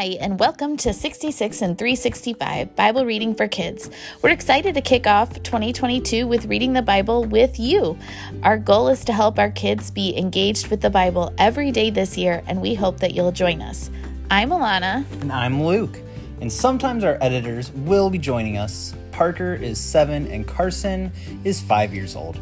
Hi, and welcome to 66 in 365 Bible Reading for Kids. We're excited to kick off 2022 with reading the Bible with you. Our goal is to help our kids be engaged with the Bible every day this year, and we hope that you'll join us. I'm Alana. And I'm Luke. And sometimes our editors will be joining us. Parker is seven, and Carson is five years old.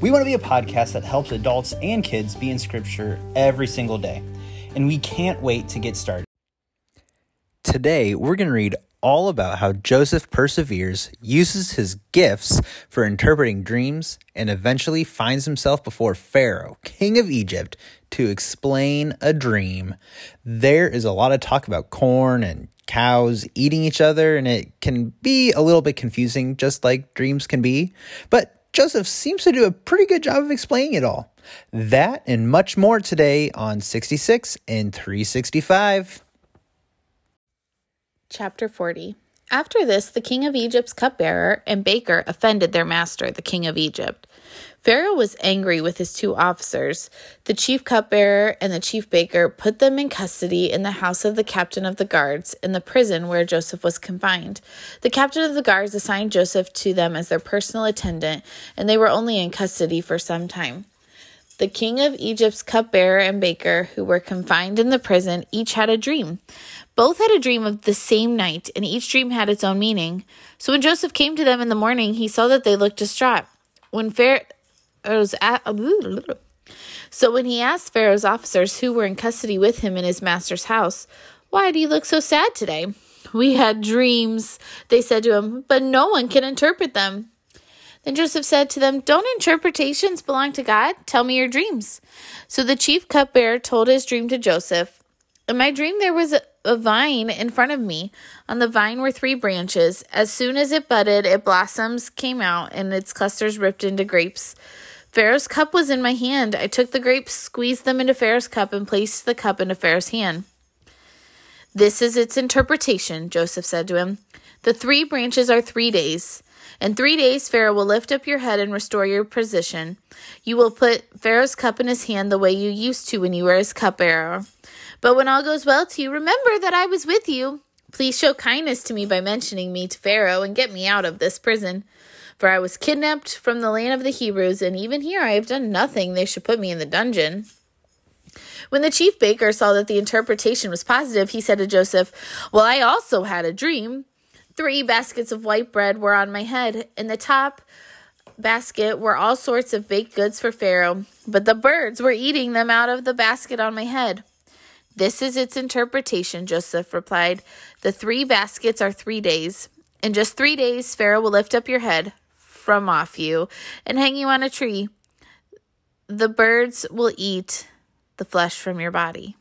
We want to be a podcast that helps adults and kids be in Scripture every single day. And we can't wait to get started. Today, we're going to read all about how Joseph perseveres, uses his gifts for interpreting dreams, and eventually finds himself before Pharaoh, king of Egypt, to explain a dream. There is a lot of talk about corn and cows eating each other, and it can be a little bit confusing, just like dreams can be. But Joseph seems to do a pretty good job of explaining it all. That and much more today on 66 in 365. Chapter 40 After this, the king of Egypt's cupbearer and baker offended their master, the king of Egypt. Pharaoh was angry with his two officers. The chief cupbearer and the chief baker put them in custody in the house of the captain of the guards in the prison where Joseph was confined. The captain of the guards assigned Joseph to them as their personal attendant, and they were only in custody for some time. The king of Egypt's cupbearer and baker, who were confined in the prison, each had a dream. Both had a dream of the same night, and each dream had its own meaning. So when Joseph came to them in the morning, he saw that they looked distraught. When Pharaoh's uh, so when he asked Pharaoh's officers who were in custody with him in his master's house, "Why do you look so sad today?" "We had dreams," they said to him, "but no one can interpret them." Then Joseph said to them, Don't interpretations belong to God? Tell me your dreams. So the chief cupbearer told his dream to Joseph. In my dream, there was a, a vine in front of me. On the vine were three branches. As soon as it budded, its blossoms came out, and its clusters ripped into grapes. Pharaoh's cup was in my hand. I took the grapes, squeezed them into Pharaoh's cup, and placed the cup into Pharaoh's hand. This is its interpretation, Joseph said to him. The three branches are three days. In three days, Pharaoh will lift up your head and restore your position. You will put Pharaoh's cup in his hand the way you used to when you were his cupbearer. But when all goes well to you, remember that I was with you. Please show kindness to me by mentioning me to Pharaoh and get me out of this prison. For I was kidnapped from the land of the Hebrews, and even here I have done nothing they should put me in the dungeon. When the chief baker saw that the interpretation was positive, he said to Joseph, Well, I also had a dream. Three baskets of white bread were on my head. In the top basket were all sorts of baked goods for Pharaoh, but the birds were eating them out of the basket on my head. This is its interpretation, Joseph replied. The three baskets are three days. In just three days, Pharaoh will lift up your head from off you and hang you on a tree. The birds will eat the flesh from your body.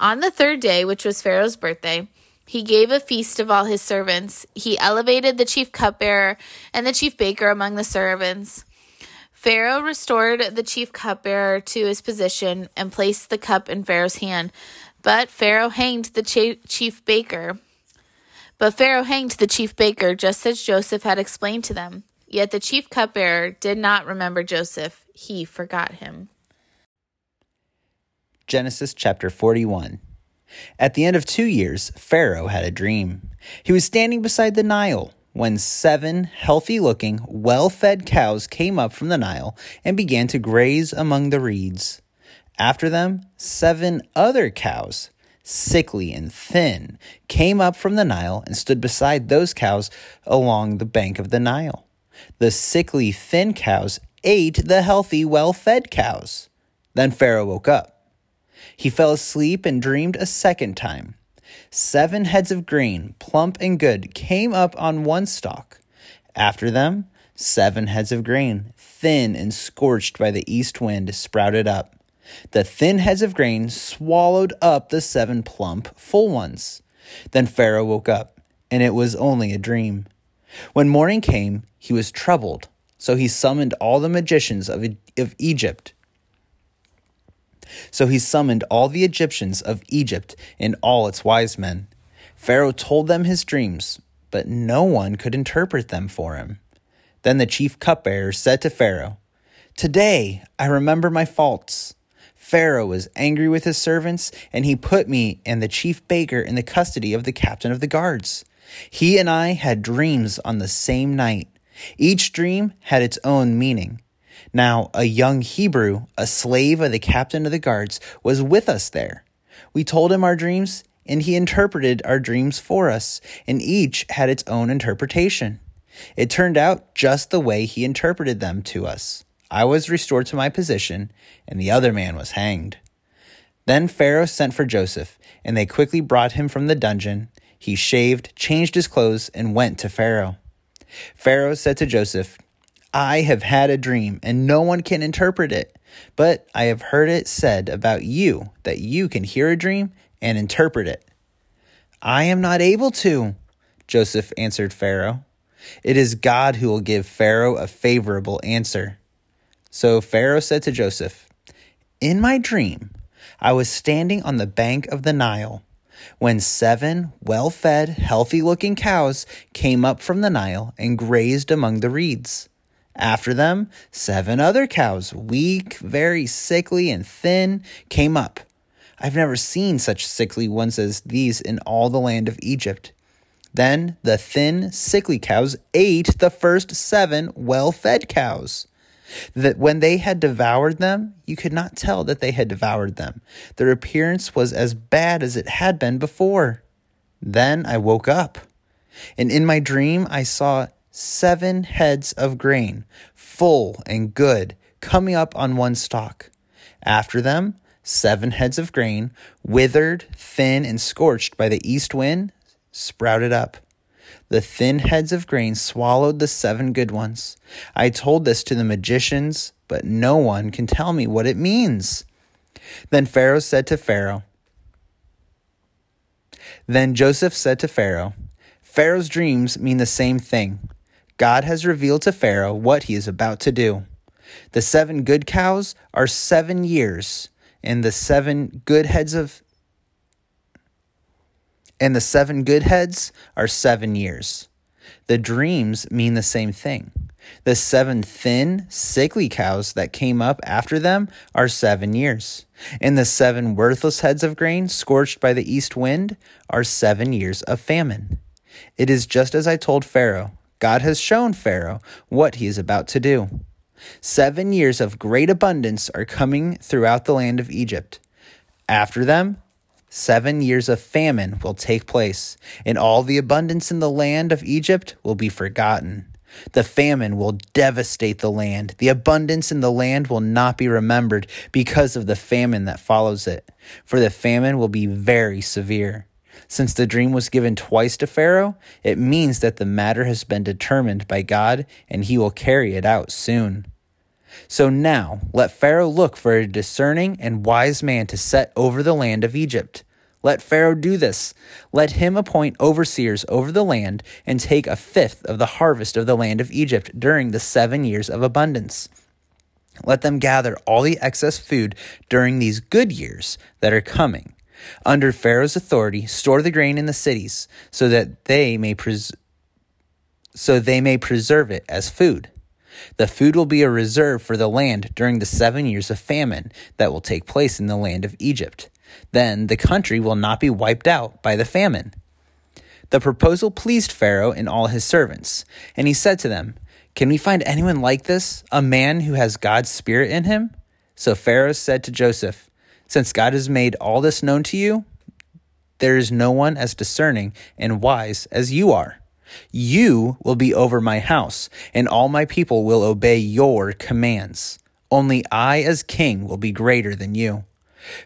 On the third day, which was Pharaoh's birthday, he gave a feast of all his servants. He elevated the chief cupbearer and the chief baker among the servants. Pharaoh restored the chief cupbearer to his position and placed the cup in Pharaoh's hand. But Pharaoh hanged the chief baker. But Pharaoh hanged the chief baker just as Joseph had explained to them. Yet the chief cupbearer did not remember Joseph, he forgot him. Genesis chapter 41. At the end of two years, Pharaoh had a dream. He was standing beside the Nile when seven healthy looking, well fed cows came up from the Nile and began to graze among the reeds. After them, seven other cows, sickly and thin, came up from the Nile and stood beside those cows along the bank of the Nile. The sickly, thin cows ate the healthy, well fed cows. Then Pharaoh woke up. He fell asleep and dreamed a second time. Seven heads of grain, plump and good, came up on one stalk. After them, seven heads of grain, thin and scorched by the east wind, sprouted up. The thin heads of grain swallowed up the seven plump, full ones. Then Pharaoh woke up, and it was only a dream. When morning came, he was troubled, so he summoned all the magicians of, of Egypt so he summoned all the Egyptians of Egypt and all its wise men. Pharaoh told them his dreams, but no one could interpret them for him. Then the chief cupbearer said to Pharaoh, Today I remember my faults. Pharaoh was angry with his servants, and he put me and the chief baker in the custody of the captain of the guards. He and I had dreams on the same night. Each dream had its own meaning. Now, a young Hebrew, a slave of the captain of the guards, was with us there. We told him our dreams, and he interpreted our dreams for us, and each had its own interpretation. It turned out just the way he interpreted them to us. I was restored to my position, and the other man was hanged. Then Pharaoh sent for Joseph, and they quickly brought him from the dungeon. He shaved, changed his clothes, and went to Pharaoh. Pharaoh said to Joseph, I have had a dream, and no one can interpret it. But I have heard it said about you that you can hear a dream and interpret it. I am not able to, Joseph answered Pharaoh. It is God who will give Pharaoh a favorable answer. So Pharaoh said to Joseph, In my dream, I was standing on the bank of the Nile when seven well fed, healthy looking cows came up from the Nile and grazed among the reeds. After them, seven other cows, weak, very sickly, and thin, came up. I've never seen such sickly ones as these in all the land of Egypt. Then the thin, sickly cows ate the first seven well fed cows. That when they had devoured them, you could not tell that they had devoured them. Their appearance was as bad as it had been before. Then I woke up, and in my dream I saw seven heads of grain, full and good, coming up on one stalk. After them, seven heads of grain, withered, thin, and scorched by the east wind, sprouted up. The thin heads of grain swallowed the seven good ones. I told this to the magicians, but no one can tell me what it means. Then Pharaoh said to Pharaoh, Then Joseph said to Pharaoh, Pharaoh's dreams mean the same thing. God has revealed to Pharaoh what he is about to do. The seven good cows are seven years, and the seven good heads of and the seven good heads are seven years. The dreams mean the same thing. The seven thin, sickly cows that came up after them are seven years. And the seven worthless heads of grain scorched by the east wind are seven years of famine. It is just as I told Pharaoh. God has shown Pharaoh what he is about to do. Seven years of great abundance are coming throughout the land of Egypt. After them, seven years of famine will take place, and all the abundance in the land of Egypt will be forgotten. The famine will devastate the land. The abundance in the land will not be remembered because of the famine that follows it, for the famine will be very severe. Since the dream was given twice to Pharaoh, it means that the matter has been determined by God and he will carry it out soon. So now let Pharaoh look for a discerning and wise man to set over the land of Egypt. Let Pharaoh do this. Let him appoint overseers over the land and take a fifth of the harvest of the land of Egypt during the seven years of abundance. Let them gather all the excess food during these good years that are coming. Under Pharaoh's authority, store the grain in the cities so that they may pres- so they may preserve it as food. The food will be a reserve for the land during the seven years of famine that will take place in the land of Egypt. Then the country will not be wiped out by the famine. The proposal pleased Pharaoh and all his servants, and he said to them, Can we find anyone like this, a man who has God's Spirit in him? So Pharaoh said to Joseph, Since God has made all this known to you, there is no one as discerning and wise as you are. You will be over my house, and all my people will obey your commands. Only I, as king, will be greater than you.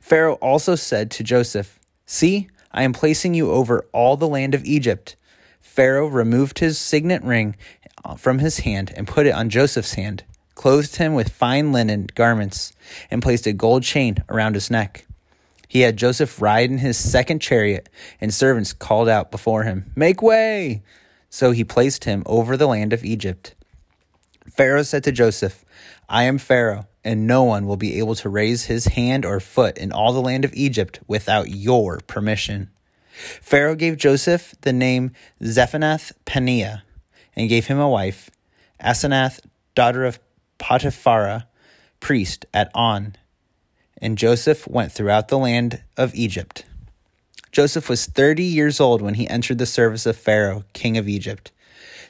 Pharaoh also said to Joseph, See, I am placing you over all the land of Egypt. Pharaoh removed his signet ring from his hand and put it on Joseph's hand, clothed him with fine linen garments, and placed a gold chain around his neck. He had Joseph ride in his second chariot, and servants called out before him, Make way! So he placed him over the land of Egypt. Pharaoh said to Joseph, I am Pharaoh, and no one will be able to raise his hand or foot in all the land of Egypt without your permission. Pharaoh gave Joseph the name Zaphenath Paneah, and gave him a wife, Asenath, daughter of Potiphera, priest at On. and Joseph went throughout the land of Egypt. Joseph was 30 years old when he entered the service of Pharaoh, king of Egypt.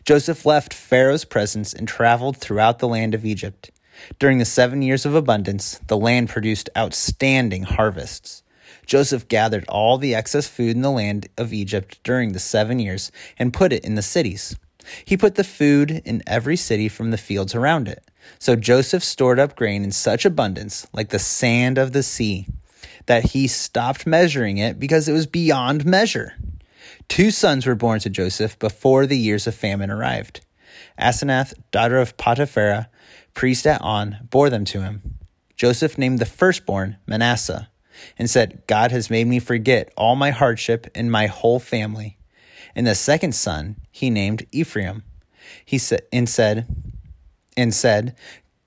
Joseph left Pharaoh's presence and traveled throughout the land of Egypt. During the seven years of abundance, the land produced outstanding harvests. Joseph gathered all the excess food in the land of Egypt during the seven years and put it in the cities. He put the food in every city from the fields around it. So Joseph stored up grain in such abundance, like the sand of the sea, that he stopped measuring it because it was beyond measure. Two sons were born to Joseph before the years of famine arrived. Asenath, daughter of Potiphera, priest at On, bore them to him. Joseph named the firstborn Manasseh and said, God has made me forget all my hardship and my whole family. And the second son he named Ephraim. He said and said and said,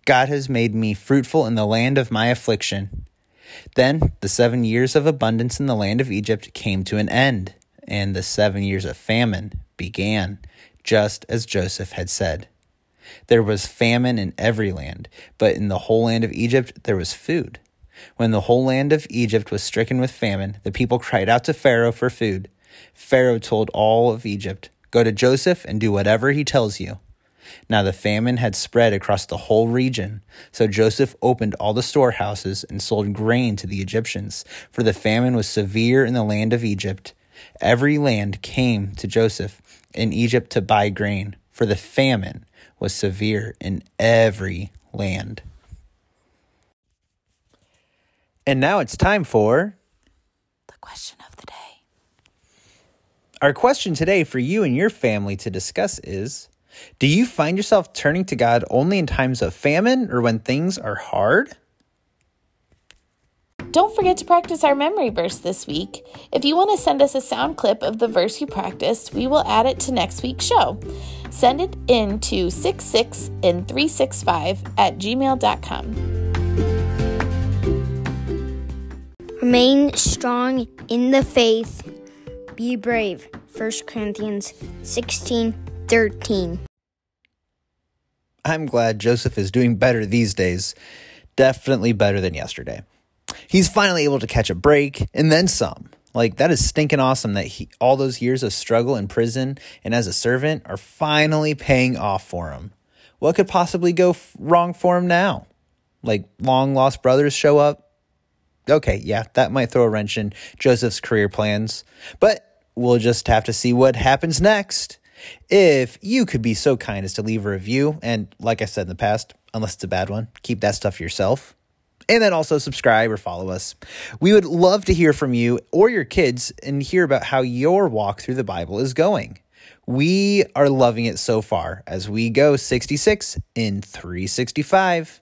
God has made me fruitful in the land of my affliction. Then the seven years of abundance in the land of Egypt came to an end, and the seven years of famine began, just as Joseph had said. There was famine in every land, but in the whole land of Egypt there was food. When the whole land of Egypt was stricken with famine, the people cried out to Pharaoh for food. Pharaoh told all of Egypt, Go to Joseph and do whatever he tells you. Now the famine had spread across the whole region, so Joseph opened all the storehouses and sold grain to the Egyptians, for the famine was severe in the land of Egypt. Every land came to Joseph in Egypt to buy grain, for the famine was severe in every land. And now it's time for The question of the day. Our question today for you and your family to discuss is Do you find yourself turning to God only in times of famine or when things are hard? Don't forget to practice our memory verse this week. If you want to send us a sound clip of the verse you practiced, we will add it to next week's show. Send it in to 66 and 365 at gmail.com. Remain strong in the faith. Be brave. 1 Corinthians 16 13. I'm glad Joseph is doing better these days. Definitely better than yesterday. He's finally able to catch a break and then some. Like that is stinking awesome that he all those years of struggle in prison and as a servant are finally paying off for him. What could possibly go f- wrong for him now? Like long lost brothers show up? Okay, yeah, that might throw a wrench in Joseph's career plans. But we'll just have to see what happens next. If you could be so kind as to leave a review, and like I said in the past, unless it's a bad one, keep that stuff yourself. And then also subscribe or follow us. We would love to hear from you or your kids and hear about how your walk through the Bible is going. We are loving it so far as we go 66 in 365.